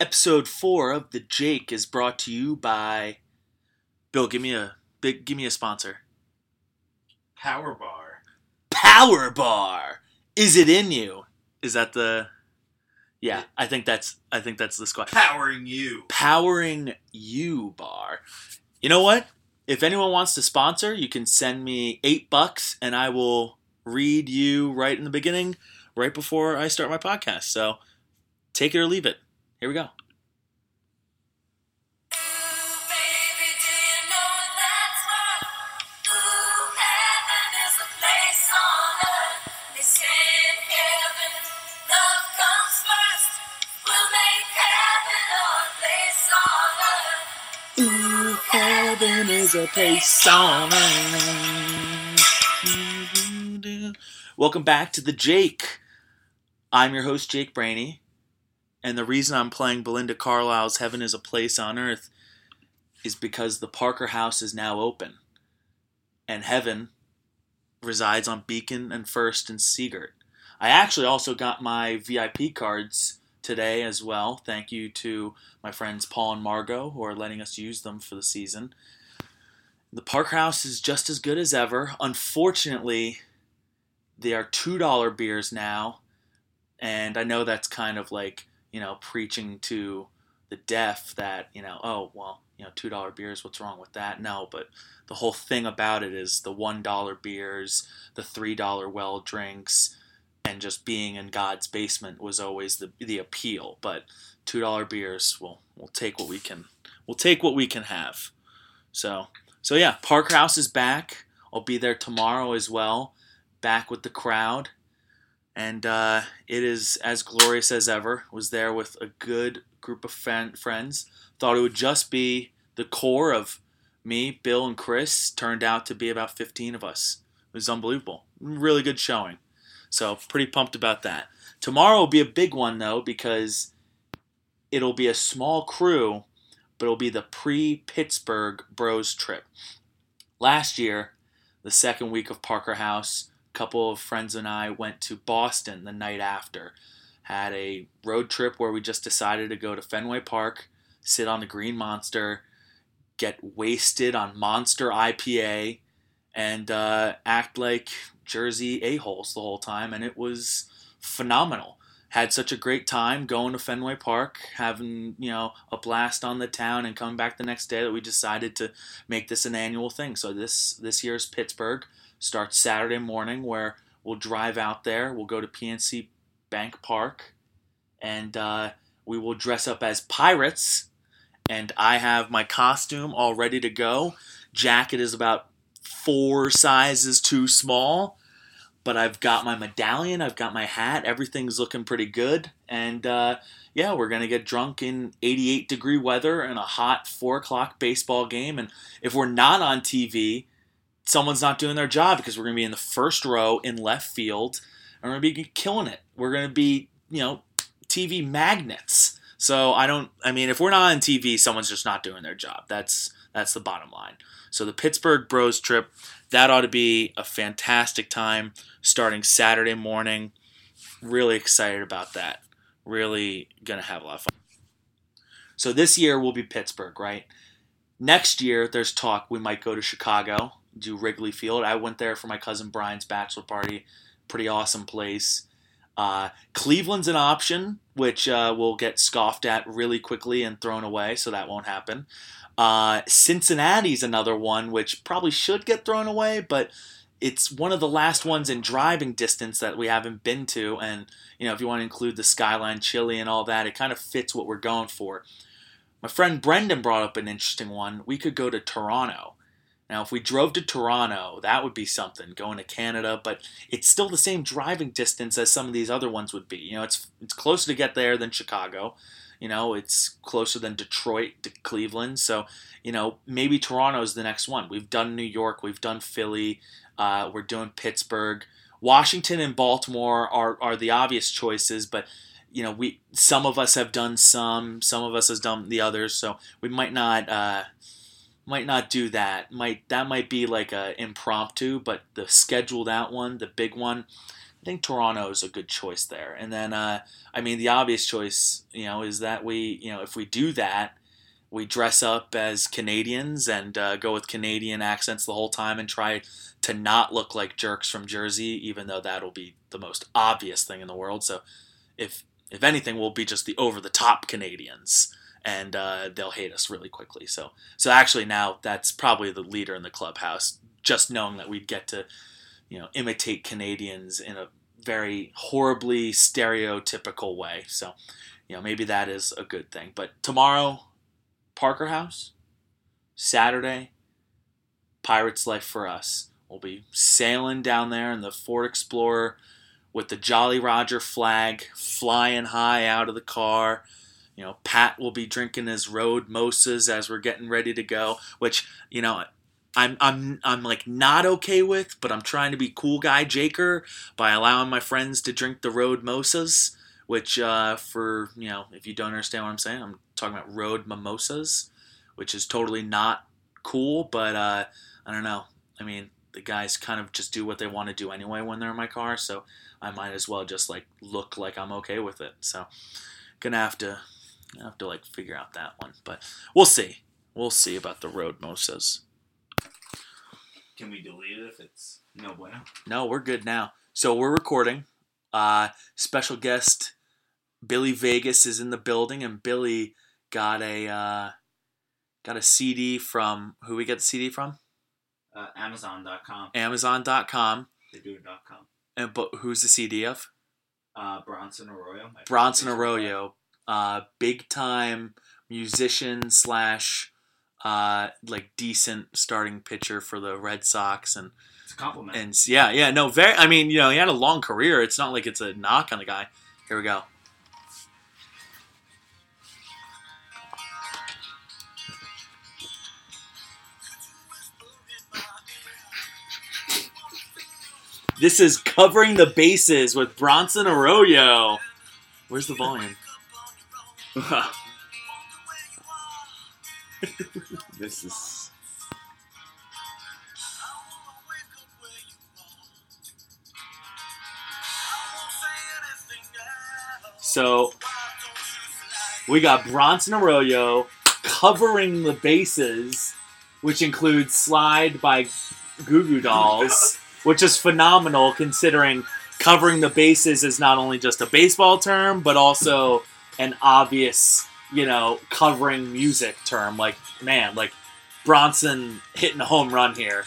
Episode four of the Jake is brought to you by Bill. Give me a big. Give me a sponsor. Power Bar. Power Bar. Is it in you? Is that the? Yeah, I think that's. I think that's the squad. Powering you. Powering you bar. You know what? If anyone wants to sponsor, you can send me eight bucks, and I will read you right in the beginning, right before I start my podcast. So take it or leave it. Here we go. Is a. Welcome back to the Jake. I'm your host, Jake Brahney, and the reason I'm playing Belinda Carlisle's Heaven is a Place on Earth is because the Parker House is now open, and Heaven resides on Beacon and First and Sea Girt. I actually also got my VIP cards today as well. Thank you to my friends Paul and Margot who are letting us use them for the season. The Park House is just as good as ever. Unfortunately, they are $2 beers now. And I know that's kind of like, you know, preaching to the deaf that, you know, oh, well, you know, $2 beers, what's wrong with that? No, but the whole thing about it is the $1 beers, the $3 well drinks, and just being in God's basement was always the the appeal. But two dollar beers, we'll we'll take what we can we'll take what we can have. So so yeah, Park House is back. I'll be there tomorrow as well, back with the crowd, and uh, it is as glorious as ever. Was there with a good group of friends. Thought it would just be the core of me, Bill, and Chris. Turned out to be about 15 of us. It was unbelievable. Really good showing. So pretty pumped about that. Tomorrow will be a big one though because it'll be a small crew, but it'll be the pre-Pittsburgh Bros trip. Last year, the second week of Parker House, a couple of friends and I went to Boston the night after. Had a road trip where we just decided to go to Fenway Park, sit on the Green Monster, get wasted on Monster IPA, and uh, act like Jersey a-holes the whole time, and it was phenomenal. Had such a great time going to Fenway Park, having you know a blast on the town, and coming back the next day that we decided to make this an annual thing. So this this year's Pittsburgh starts Saturday morning, where we'll drive out there. We'll go to PNC Bank Park, and uh, we will dress up as pirates. And I have my costume all ready to go. Jacket is about four sizes too small but I've got my medallion, I've got my hat, everything's looking pretty good. And uh, yeah, we're gonna get drunk in 88 degree weather and a hot four o'clock baseball game. And if we're not on TV, someone's not doing their job because we're gonna be in the first row in left field, and we're gonna be killing it. We're gonna be, you know, TV magnets. So I don't. I mean, if we're not on TV, someone's just not doing their job. That's that's the bottom line. So the Pittsburgh Bros trip, that ought to be a fantastic time starting Saturday morning. Really excited about that. Really gonna have a lot of fun. So this year will be Pittsburgh, right? Next year, there's talk we might go to Chicago, do Wrigley Field. I went there for my cousin Brian's bachelor party. Pretty awesome place. Uh, Cleveland's an option, which uh, will get scoffed at really quickly and thrown away, so that won't happen. Uh, Cincinnati's another one, which probably should get thrown away, but it's one of the last ones in driving distance that we haven't been to. And, you know, if you want to include the Skyline Chili and all that, it kind of fits what we're going for. My friend Brendan brought up an interesting one. We could go to Toronto. Now, if we drove to Toronto, that would be something, going to Canada, but it's still the same driving distance as some of these other ones would be. You know, it's, it's closer to get there than Chicago. You know, it's closer than Detroit to Cleveland. So, you know, maybe Toronto's the next one. We've done New York, we've done Philly, uh, we're doing Pittsburgh. Washington and Baltimore are, are the obvious choices, but you know, we some of us have done some, some of us has done the others, so we might not uh, might not do that. Might that might be like a impromptu, but the scheduled out one, the big one, I think Toronto is a good choice there. And then, uh, I mean, the obvious choice, you know, is that we, you know, if we do that, we dress up as Canadians and uh, go with Canadian accents the whole time and try to not look like jerks from Jersey, even though that'll be the most obvious thing in the world. So, if if anything, we'll be just the over the top Canadians, and uh, they'll hate us really quickly. So, so actually, now that's probably the leader in the clubhouse. Just knowing that we'd get to, you know, imitate Canadians in a very horribly stereotypical way. So, you know, maybe that is a good thing. But tomorrow, Parker House, Saturday, Pirates Life for us. We'll be sailing down there in the Ford Explorer with the Jolly Roger flag flying high out of the car. You know, Pat will be drinking his road mosas as we're getting ready to go, which, you know, I'm I'm I'm like not okay with, but I'm trying to be cool guy Jaker by allowing my friends to drink the road mosas, which uh, for you know, if you don't understand what I'm saying, I'm talking about road mimosas, which is totally not cool, but uh, I don't know. I mean, the guys kind of just do what they want to do anyway when they're in my car, so I might as well just like look like I'm okay with it. So gonna have to have to like figure out that one, but we'll see. We'll see about the road mosas. Can we delete it if it's no bueno? No, we're good now. So we're recording. Uh, special guest Billy Vegas is in the building, and Billy got a uh, got a CD from who we get the CD from? Uh, Amazon.com. Amazon.com. They do it dot .com. And but who's the CD of? Uh, Bronson Arroyo. Bronson Arroyo, uh, big time musician slash uh, like decent starting pitcher for the Red Sox and. It's a compliment. and yeah yeah no very I mean you know he had a long career it's not like it's a knock on the guy here we go this is covering the bases with Bronson Arroyo where's the volume this is So we got Bronson Arroyo covering the bases, which includes Slide by Goo Goo Dolls, which is phenomenal considering covering the bases is not only just a baseball term, but also an obvious, you know, covering music term. Like, man, like Bronson hitting a home run here.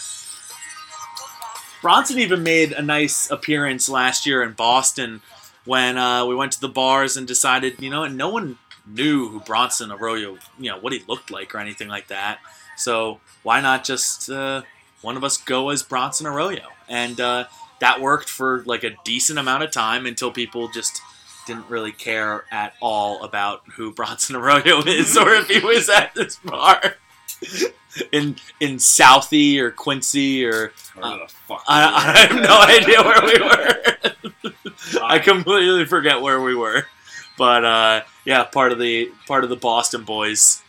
Bronson even made a nice appearance last year in Boston when uh, we went to the bars and decided, you know, and no one knew who Bronson Arroyo, you know, what he looked like or anything like that. So why not just uh, one of us go as Bronson Arroyo? And uh, that worked for like a decent amount of time until people just didn't really care at all about who Bronson Arroyo is or if he was at this bar in in Southie or Quincy or fuck. I, I have no idea where we were. I completely forget where we were, but uh, yeah, part of the part of the Boston boys,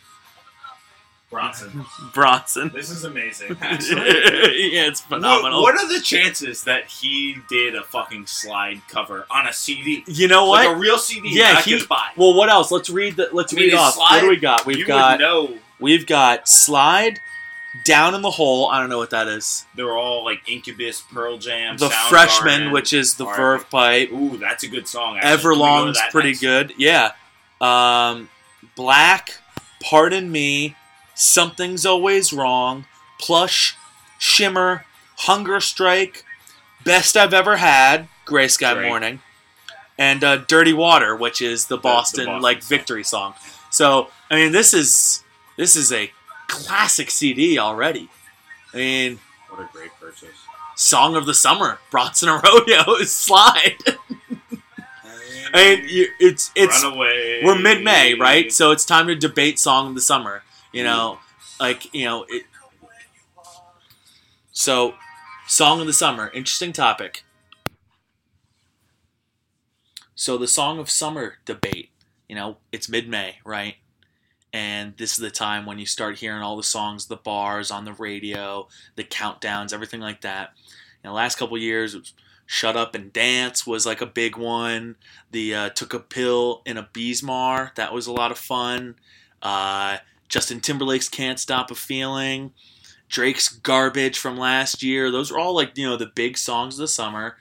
Bronson. Bronson. This is amazing. yeah, it's phenomenal. What, what are the chances that he did a fucking slide cover on a CD? you know what? Like a real CD Yeah, he- well, what else? Let's read the. Let's I mean, read off. slide- what do we got? We've you got would know we've got slide down in the hole. I don't know what that is. they're all like Incubus, Pearl Jam, The Soundgarden. freshman, which is the. Verve Pipe. Ooh, that's a good song. actually. Go Everlong's pretty next? good. Yeah. Um, Black, Pardon Me, Something's Always Wrong, Plush, Shimmer, Hunger Strike, Best I've Ever Had, Gray Sky Great. Morning, and uh, Dirty Water, which is the Boston, Boston like song. victory song. So I mean, this is this is a classic CD already. I mean, What a great purchase. Song of the Summer, Bronson Arroyo, Slide. I mean, it's it's Runaway. we're mid-May, right? So it's time to debate song of the summer. You know, like you know, it, so song of the summer, interesting topic. So the song of summer debate. You know, it's mid-May, right? And this is the time when you start hearing all the songs, the bars on the radio, the countdowns, everything like that. In the last couple years, Shut Up and Dance was like a big one. The uh, Took a Pill in Ibiza, that was a lot of fun. Uh, Justin Timberlake's Can't Stop a Feeling. Drake's Garbage from last year. Those are all like, you know, the big songs of the summer.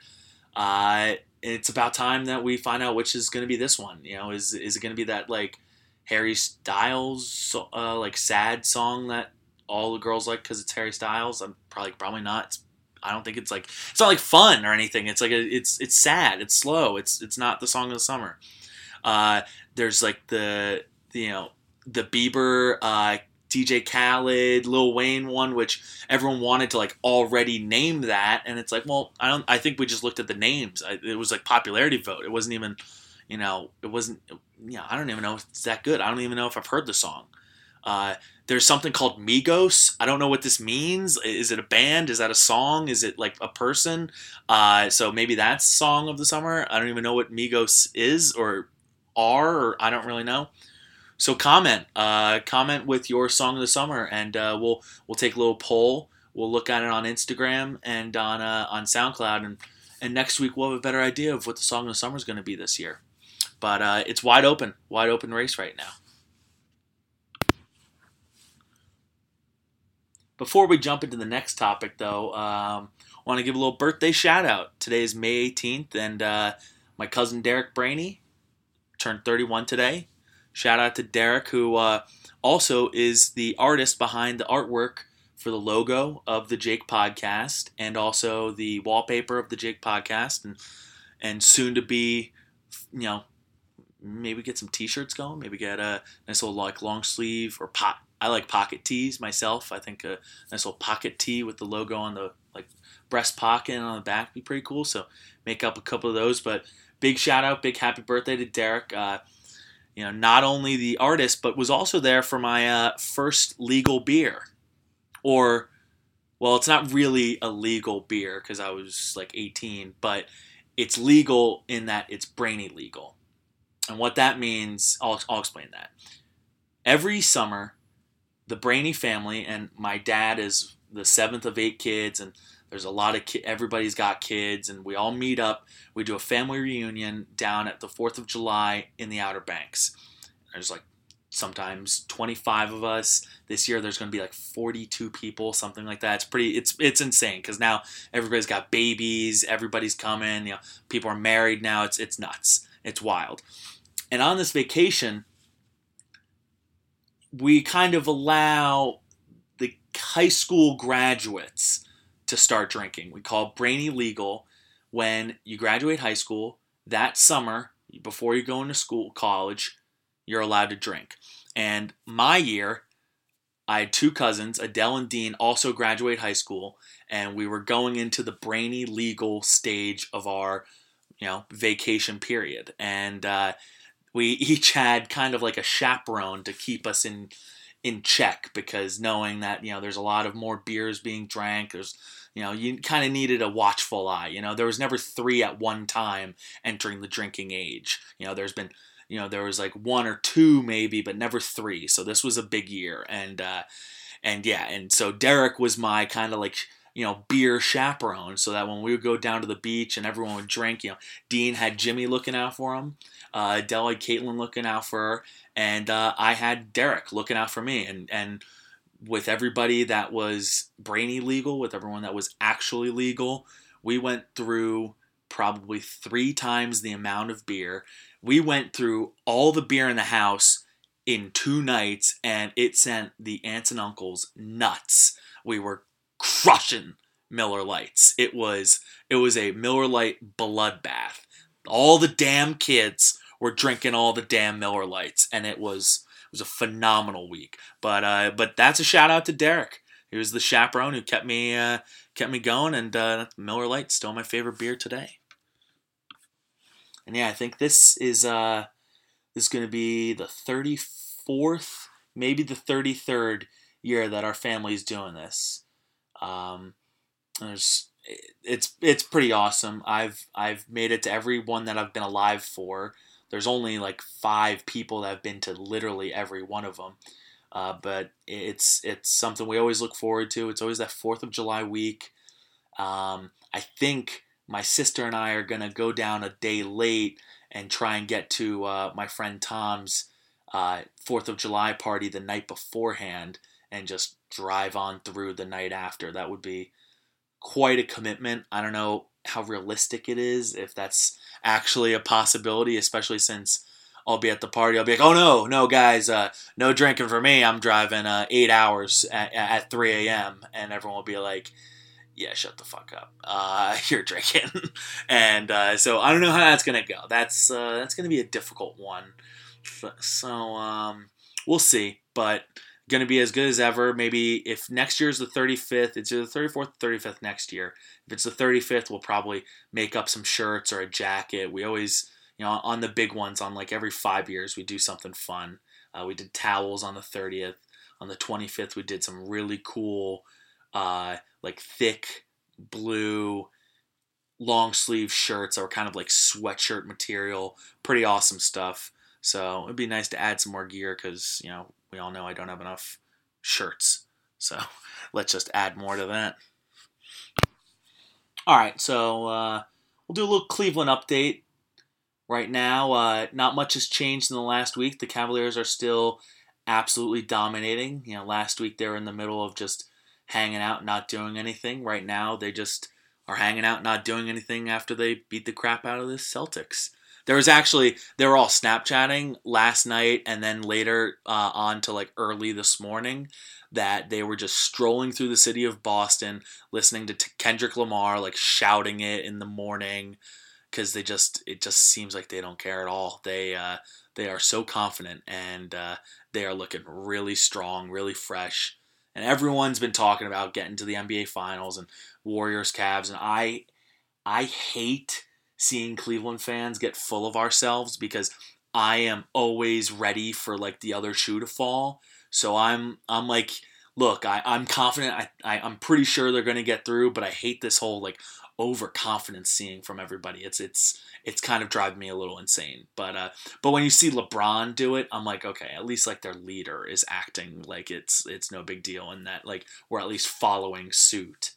Uh, it's about time that we find out which is going to be this one. You know, is is it going to be that like Harry Styles uh, like sad song that all the girls like because it's Harry Styles? I'm probably probably not. It's, I don't think it's like it's not like fun or anything. It's like a, it's it's sad. It's slow. It's it's not the song of the summer. Uh, there's like the, the you know the Bieber uh, DJ Khaled, Lil Wayne one, which everyone wanted to like already name that, and it's like, well, I don't. I think we just looked at the names. I, it was like popularity vote. It wasn't even, you know, it wasn't. Yeah, I don't even know if it's that good. I don't even know if I've heard the song. Uh, there's something called Migos. I don't know what this means. Is it a band? Is that a song? Is it like a person? Uh, so maybe that's song of the summer. I don't even know what Migos is or are, or I don't really know. So comment, uh, comment with your song of the summer, and uh, we'll we'll take a little poll. We'll look at it on Instagram and on uh, on SoundCloud, and and next week we'll have a better idea of what the song of the summer is going to be this year. But uh, it's wide open, wide open race right now. Before we jump into the next topic, though, um, I want to give a little birthday shout out. Today is May 18th, and uh, my cousin Derek Brahney turned 31 today. Shout out to Derek, who uh, also is the artist behind the artwork for the logo of the Jake podcast and also the wallpaper of the Jake podcast, and and soon to be, you know, maybe get some T-shirts going. Maybe get a nice little like long sleeve or pot. I like pocket tees myself. I think a nice little pocket tee with the logo on the like breast pocket and on the back would be pretty cool. So make up a couple of those. But big shout out, big happy birthday to Derek. Uh, you know, not only the artist, but was also there for my uh, first legal beer. Or, well, it's not really a legal beer because I was like 18, but it's legal in that it's Brahney legal. And what that means, I'll, I'll explain that. Every summer, the Brahney family, and my dad is the seventh of eight kids, and there's a lot of ki- everybody's got kids, and we all meet up. We do a family reunion down at the Fourth of July in the Outer Banks. There's like sometimes 25 of us. This year there's going to be like 42 people, something like that. It's pretty. It's it's insane because now everybody's got babies. Everybody's coming. You know, people are married now. It's it's nuts. It's wild. And on this vacation, we kind of allow the high school graduates to start drinking. We call Brahney legal when you graduate high school. That summer before you go into school college you're allowed to drink. And my year i had two cousins adele and dean also graduate high school and we were going into the Brahney legal stage of our you know vacation period. And uh, we each had kind of like a chaperone to keep us in in check because knowing that you know there's a lot of more beers being drank there's you know you kind of needed a watchful eye you know? There was never three at one time entering the drinking age. You know there's been you know there was like one or two maybe but never three. So this was a big year and uh and yeah and so derek was my kind of like you know beer chaperone so that when we would go down to the beach and everyone would drink you know dean had jimmy looking out for him uh adele had caitlin looking out for her and uh, i had derek looking out for me and and with everybody that was Brahney legal, with everyone that was actually legal, we went through probably three times the amount of beer. We went through all the beer in the house in two nights, and it sent the aunts and uncles nuts. We were crushing Miller Lights. It was it was a Miller Lite bloodbath. All the damn kids were drinking all the damn Miller Lights, and it was it was a phenomenal week. But uh, but that's a shout out to Derek. He was the chaperone who kept me uh, kept me going, and uh, Miller Lite still my favorite beer today. And yeah, I think this is uh, this is going to be the thirty fourth, maybe the thirty third year that our family is doing this. Um, there's it's it's pretty awesome. I've I've made it to every one that I've been alive for there's only like five people that have been to literally every one of them. Uh, but it's it's something we always look forward to. It's always that Fourth of July week. Um, I think my sister and I are gonna go down a day late and try and get to uh, my friend Tom's uh, Fourth of July party the night beforehand and just drive on through the night after. That would be quite a commitment. I don't know how realistic it is, if that's actually a possibility, especially since I'll be at the party. I'll be like, oh no, no, guys, uh, no drinking for me. I'm driving uh, eight hours at, at 3 a.m. And everyone will be like, yeah, shut the fuck up. Uh, you're drinking. and uh, so I don't know how that's going to go. That's, uh, that's going to be a difficult one. So um, we'll see. But going to be as good as ever. Maybe if next year is the 35th, it's either the 34th, 35th next year. If it's the 35th, we'll probably make up some shirts or a jacket. We always you know, on the big ones, on like every five years, we do something fun. Uh, we did towels on the 30th. On the 25th, we did some really cool, uh, like thick blue long sleeve shirts that were kind of like sweatshirt material. Pretty awesome stuff. So it'd be nice to add some more gear because, you know, we all know I don't have enough shirts. So let's just add more to that. All right, so uh, we'll do a little Cleveland update right now. Uh, not much has changed in the last week. The Cavaliers are still absolutely dominating. You know, last week they were in the middle of just hanging out, not doing anything. Right now they just are hanging out, not doing anything after they beat the crap out of the Celtics. There was actually they were all Snapchatting last night and then later uh, on to like early this morning that they were just strolling through the city of Boston, listening to Kendrick Lamar, like shouting it in the morning because they just it just seems like they don't care at all. They uh, they are so confident and uh, they are looking really strong, really fresh. And everyone's been talking about getting to the NBA Finals and Warriors, Cavs, and I I hate seeing Cleveland fans get full of ourselves because I am always ready for like the other shoe to fall. So I'm I'm like look, I, I'm confident. I, I I'm pretty sure they're gonna get through, but I hate this whole like overconfidence seeing from everybody. It's it's it's kind of driving me a little insane. But uh, but when you see LeBron do it, I'm like, okay, at least like their leader is acting like it's it's no big deal, and that like we're at least following suit.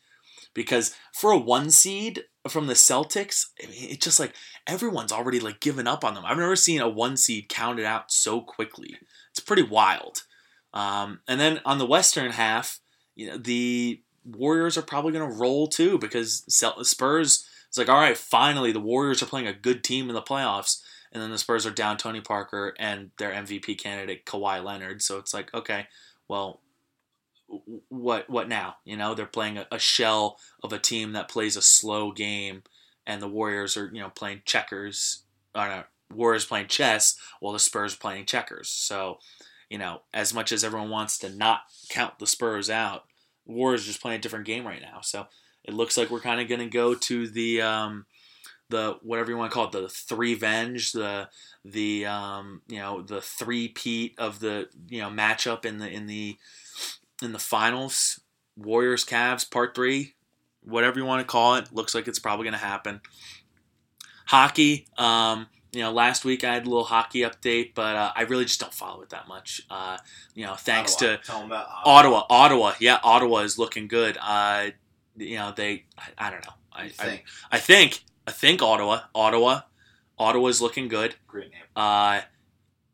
Because for a one seed from the Celtics, I mean, it's just like everyone's already like given up on them. I've never seen a one seed counted out so quickly. It's pretty wild. Um, and then on the Western half, you know, the Warriors are probably going to roll too because Spurs. It's like, all right, finally the Warriors are playing a good team in the playoffs, and then the Spurs are down Tony Parker and their MVP candidate Kawhi Leonard. So it's like, okay, well, what what now? You know, they're playing a, a shell of a team that plays a slow game, and the Warriors are you know playing checkers. Or no, Warriors playing chess while the Spurs playing checkers. So, you know, as much as everyone wants to not count the Spurs out, Warriors just playing a different game right now. So it looks like we're kind of going to go to the um, the whatever you want to call it, the three venge, the the um, you know the three peat of the you know matchup in the in the in the finals. Warriors Cavs part three, whatever you want to call it. Looks like it's probably going to happen. Hockey. Um, you know, last week I had a little hockey update, but uh, I really just don't follow it that much. Uh, you know, thanks Ottawa. to about Ottawa. Ottawa, yeah, Ottawa is looking good. Uh, you know, they, I, I don't know. I, You I, think? I think, I think Ottawa, Ottawa, Ottawa is looking good. Great name. Uh,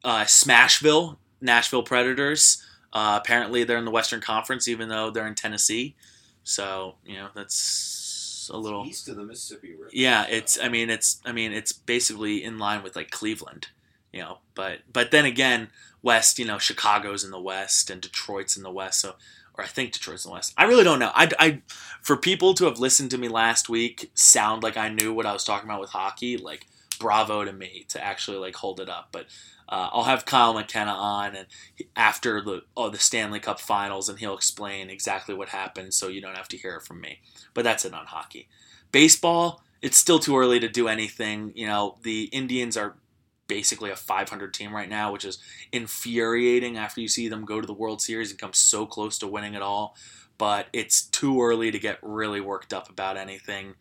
uh, Smashville, Nashville Predators. Uh, apparently, they're in the Western Conference, even though they're in Tennessee. So you know, that's a little. east of the Mississippi River. Yeah, it's. I mean, it's. I mean, it's basically in line with like Cleveland, you know. But but then again, West. You know, Chicago's in the West and Detroit's in the West. So, or I think Detroit's in the West. I really don't know. I, I for people to have listened to me last week sound like I knew what I was talking about with hockey. Like, bravo to me to actually like hold it up. But uh, I'll have Kyle McKenna on and after the oh, the Stanley Cup Finals, and he'll explain exactly what happened, so you don't have to hear it from me. But that's it on hockey. Baseball, it's still too early to do anything. You know, the Indians are basically a 500 team right now, which is infuriating after you see them go to the World Series and come so close to winning it all. But it's too early to get really worked up about anything.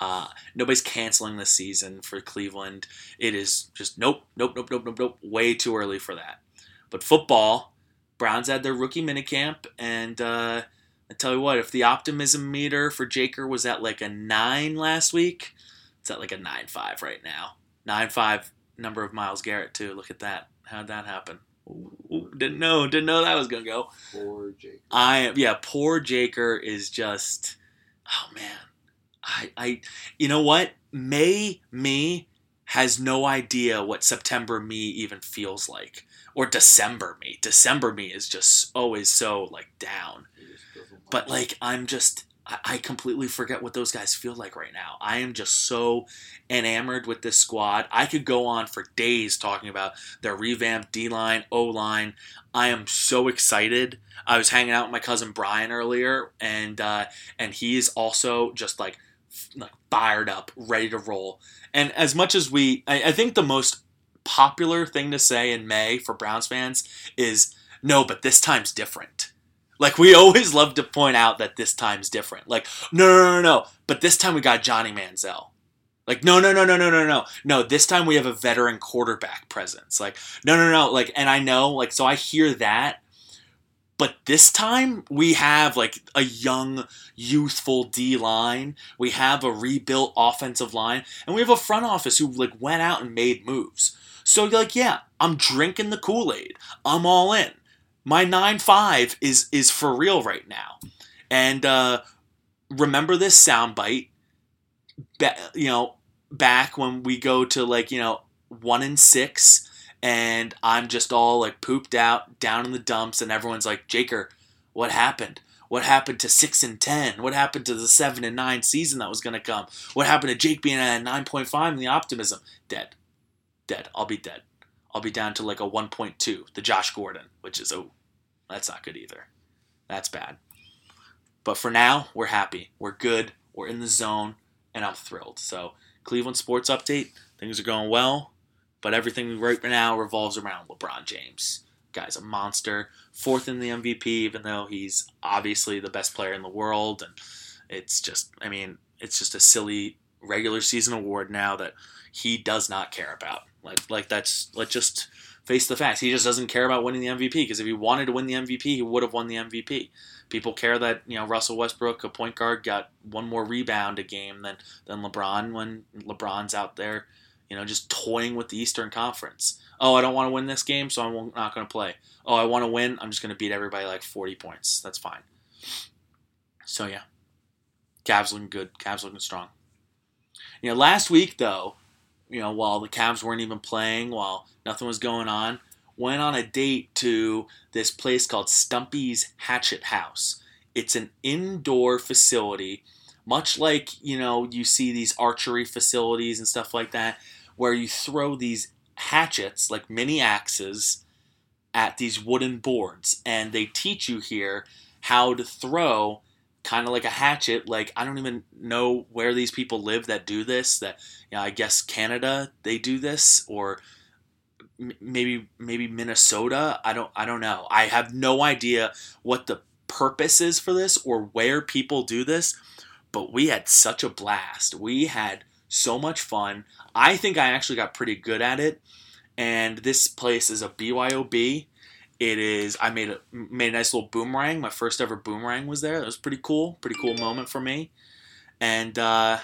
Uh, nobody's canceling the season for Cleveland. It is just nope, nope, nope, nope, nope, nope. Way too early for that. But football, Browns had their rookie minicamp, and uh, I tell you what, if the optimism meter for Jaker was at like a nine last week, it's at like a nine five right now. Nine five number of Myles Garrett too. Look at that. How'd that happen? Ooh, ooh, didn't know. Didn't know that was gonna go. Poor Jaker. I yeah, poor Jaker is just oh man. I I you know what? May me has no idea what September me even feels like. Or December me. December me is just always so like down. He just doesn't But like I'm just I, I completely forget what those guys feel like right now. I am just so enamored with this squad. I could go on for days talking about their revamped D line, O line. I am so excited. I was hanging out with my cousin Brian earlier, and uh, and he's also just like like fired up, ready to roll. And as much as we, I, I think the most popular thing to say in May for Browns fans is no, but this time's different. Like we always love to point out that this time's different. Like no, no, no, no, no. But this time we got Johnny Manziel. Like no, no, no, no, no, no, no, no. This time we have a veteran quarterback presence. Like no, no, no. Like and I know. Like so I hear that. But this time we have like a young, youthful D line. We have a rebuilt offensive line, and we have a front office who like went out and made moves. So you're like, yeah, I'm drinking the Kool Aid. I'm all in. My nine five is is for real right now. And uh, remember this soundbite. Ba- you know, back when we go to like you know one and six, and I'm just all like pooped out, down in the dumps, and everyone's like, Jaker, what happened? What happened to six and ten? What happened to the seven and nine season that was gonna come? What happened to Jake being at nine point five and the optimism? Dead, dead. I'll be dead. I'll be down to like a one point two, the Josh Gordon, which is oh, that's not good either. That's bad. But for now, we're happy. We're good. We're in the zone, and I'm thrilled. So Cleveland sports update. Things are going well, but everything right now revolves around LeBron James. Guy's a monster. Fourth in the MVP, even though he's obviously the best player in the world, and it's just, I mean, it's just a silly regular season award now that he does not care about. Like, like that's let's just face the facts. He just doesn't care about winning the MVP because if he wanted to win the MVP, he would have won the MVP. People care that you know Russell Westbrook, a point guard, got one more rebound a game than than LeBron when LeBron's out there, you know, just toying with the Eastern Conference. Oh, I don't want to win this game, so I'm not going to play. Oh, I want to win. I'm just going to beat everybody like 40 points. That's fine. So yeah, Cavs looking good. Cavs looking strong. You know, last week though, you know, while the Cavs weren't even playing, while nothing was going on, went on a date to this place called Stumpy's Hatchet House. It's an indoor facility, much like, you know, you see these archery facilities and stuff like that, where you throw these hatchets, like mini axes, at these wooden boards. And they teach you here how to throw kind of like a hatchet. Like, I don't even know where these people live that do this. That, you know, I guess Canada, they do this, or maybe maybe Minnesota. I don't I don't know. I have no idea what the purpose is for this or where people do this, but we had such a blast. We had so much fun. I think I actually got pretty good at it. And this place is a BYOB. It is. I made a made a nice little boomerang. My first ever boomerang was there. That was pretty cool. Pretty cool moment for me. And uh,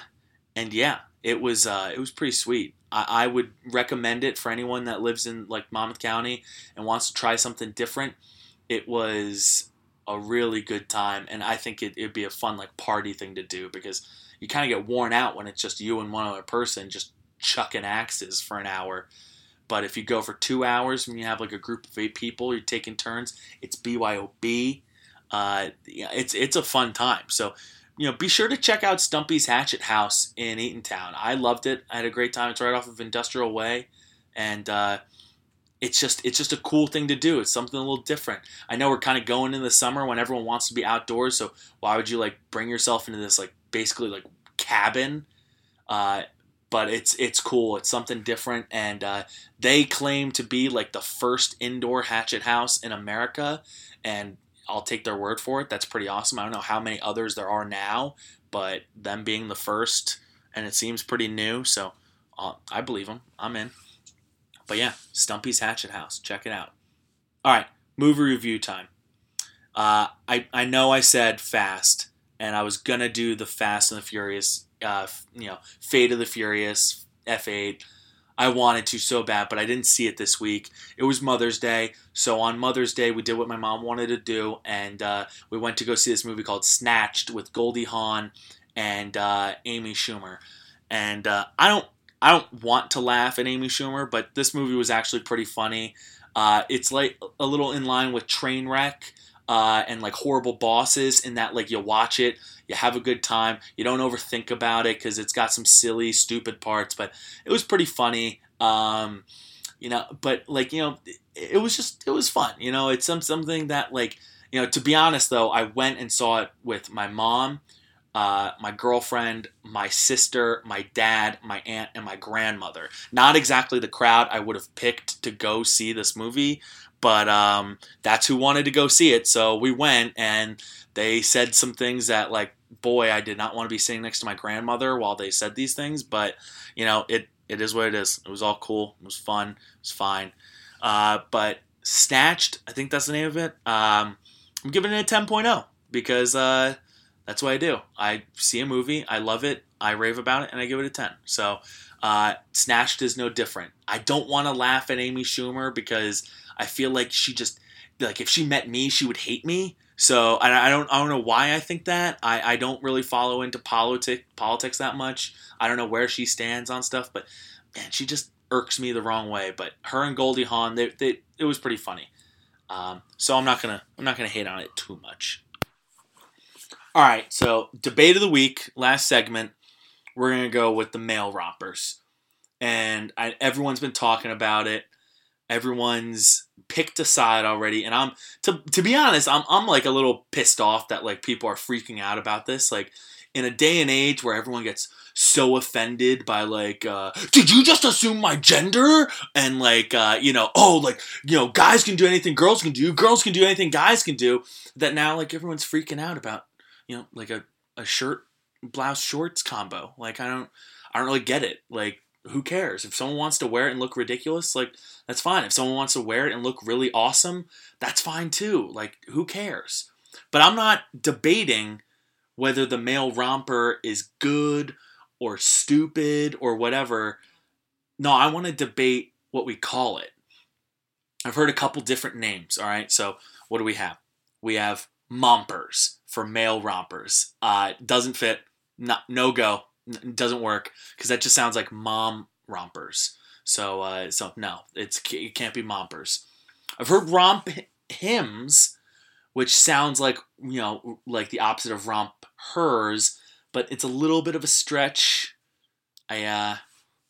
and yeah, it was uh, it was pretty sweet. I, I would recommend it for anyone that lives in like Monmouth County and wants to try something different. It was a really good time, and I think it, it'd be a fun like party thing to do because you kind of get worn out when it's just you and one other person just chucking axes for an hour. But if you go for two hours and you have like a group of eight people, you're taking turns. It's BYOB. Uh, it's it's a fun time. So you know, be sure to check out Stumpy's Hatchet House in Eatontown. I loved it. I had a great time. It's right off of Industrial Way, and uh, it's just it's just a cool thing to do. It's something a little different. I know we're kind of going in the summer when everyone wants to be outdoors. So why would you like bring yourself into this like basically like cabin? Uh, but it's it's cool. It's something different, and uh, they claim to be like the first indoor hatchet house in America, and I'll take their word for it. That's pretty awesome. I don't know how many others there are now, but them being the first, and it seems pretty new, so uh, I believe them. I'm in. But yeah, Stumpy's Hatchet House. Check it out. All right, movie review time. Uh, I I know I said Fast, and I was gonna do the Fast and the Furious. Uh, you know, Fate of the Furious F8. I wanted to so bad, but I didn't see it this week. It was Mother's Day, so on Mother's Day we did what my mom wanted to do, and uh, we went to go see this movie called Snatched with Goldie Hawn and uh, Amy Schumer. And uh, I don't I don't want to laugh at Amy Schumer, but this movie was actually pretty funny. Uh, it's like a little in line with Trainwreck uh, and like Horrible Bosses in that like you watch it, you have a good time, you don't overthink about it because it's got some silly, stupid parts, but it was pretty funny. Um, you know, but like you know, it, it was just it was fun. You know, it's some something that like you know. To be honest, though, I went and saw it with my mom uh, my girlfriend, my sister, my dad, my aunt, and my grandmother. Not exactly the crowd I would have picked to go see this movie, but um, that's who wanted to go see it. So we went, and they said some things that, like, boy, I did not want to be sitting next to my grandmother while they said these things, but you know, it it is what it is. It was all cool. It was fun. It was fine. Uh, but Snatched, I think that's the name of it. Um, I'm giving it a 10.0 because uh, that's what I do. I see a movie, I love it, I rave about it, and I give it a 10. So, uh, Snatched is no different. I don't want to laugh at Amy Schumer because I feel like she just, like, if she met me, she would hate me. So I, I don't I don't know why I think that. I, I don't really follow into politic politics that much. I don't know where she stands on stuff, but man, she just irks me the wrong way. But her and Goldie Hawn, they, they it was pretty funny. Um, so I'm not gonna I'm not gonna hate on it too much. All right, so debate of the week, last segment. We're gonna go with the male rompers, and I, everyone's been talking about it. Everyone's picked a side already, and I'm to to be honest, I'm I'm like a little pissed off that like people are freaking out about this. Like in a day and age where everyone gets so offended by like uh, did you just assume my gender? And like uh, you know oh like you know guys can do anything girls can do girls can do anything guys can do that now like everyone's freaking out about you know like a, a shirt blouse shorts combo. Like i don't i don't really get it. Like who cares? If someone wants to wear it and look ridiculous like that's fine. If someone wants to wear it and look really awesome that's fine too. Like who cares? But i'm not debating whether the male romper is good or stupid or whatever. No i want to debate what we call it. I've heard a couple different names all right? So what do we have? We have mompers for male rompers. Uh doesn't fit not no go doesn't work because that just sounds like mom rompers. So, uh, so no, it's it can't be mompers. I've heard romp hymns, which sounds like you know like the opposite of romp hers, but it's a little bit of a stretch. I uh,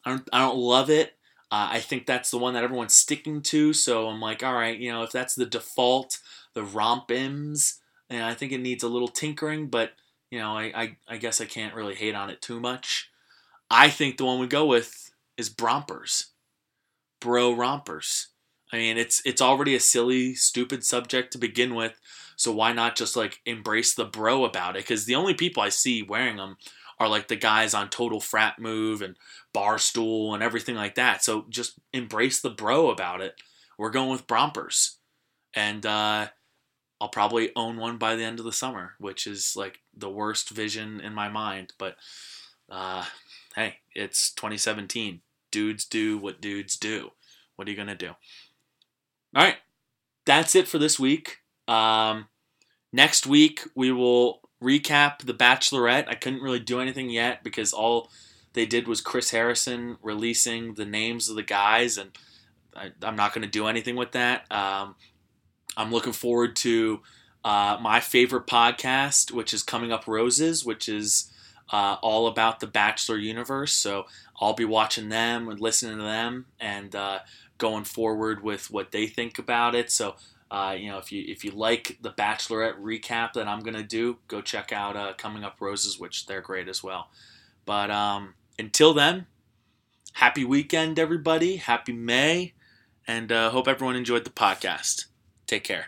I don't I don't love it. Uh, I think that's the one that everyone's sticking to. So I'm like, all right, you know, if that's the default, the rompims, and I think it needs a little tinkering, but you know, I, I, I guess I can't really hate on it too much. I think the one we go with is Brompers. Bro rompers. I mean, it's it's already a silly, stupid subject to begin with, so why not just like embrace the bro about it? Because the only people I see wearing them are like the guys on Total Frat Move and Barstool and everything like that. So just embrace the bro about it. We're going with Brompers, and uh, I'll probably own one by the end of the summer, which is like the worst vision in my mind. But uh, hey, it's 2017. Dudes do what dudes do. What are you gonna do? All right, that's it for this week. Um, next week we will recap The Bachelorette. I couldn't really do anything yet because all they did was Chris Harrison releasing the names of the guys, and I, I'm not going to do anything with that. Um, I'm looking forward to uh, my favorite podcast, which is Coming Up Roses, which is uh, all about the Bachelor universe. So I'll be watching them and listening to them and uh, going forward with what they think about it. So uh, you know, if you if you like the Bachelorette recap that I'm gonna do, go check out uh, Coming Up Roses, which they're great as well. But um, until then, happy weekend, everybody. Happy May, and uh, hope everyone enjoyed the podcast. Take care.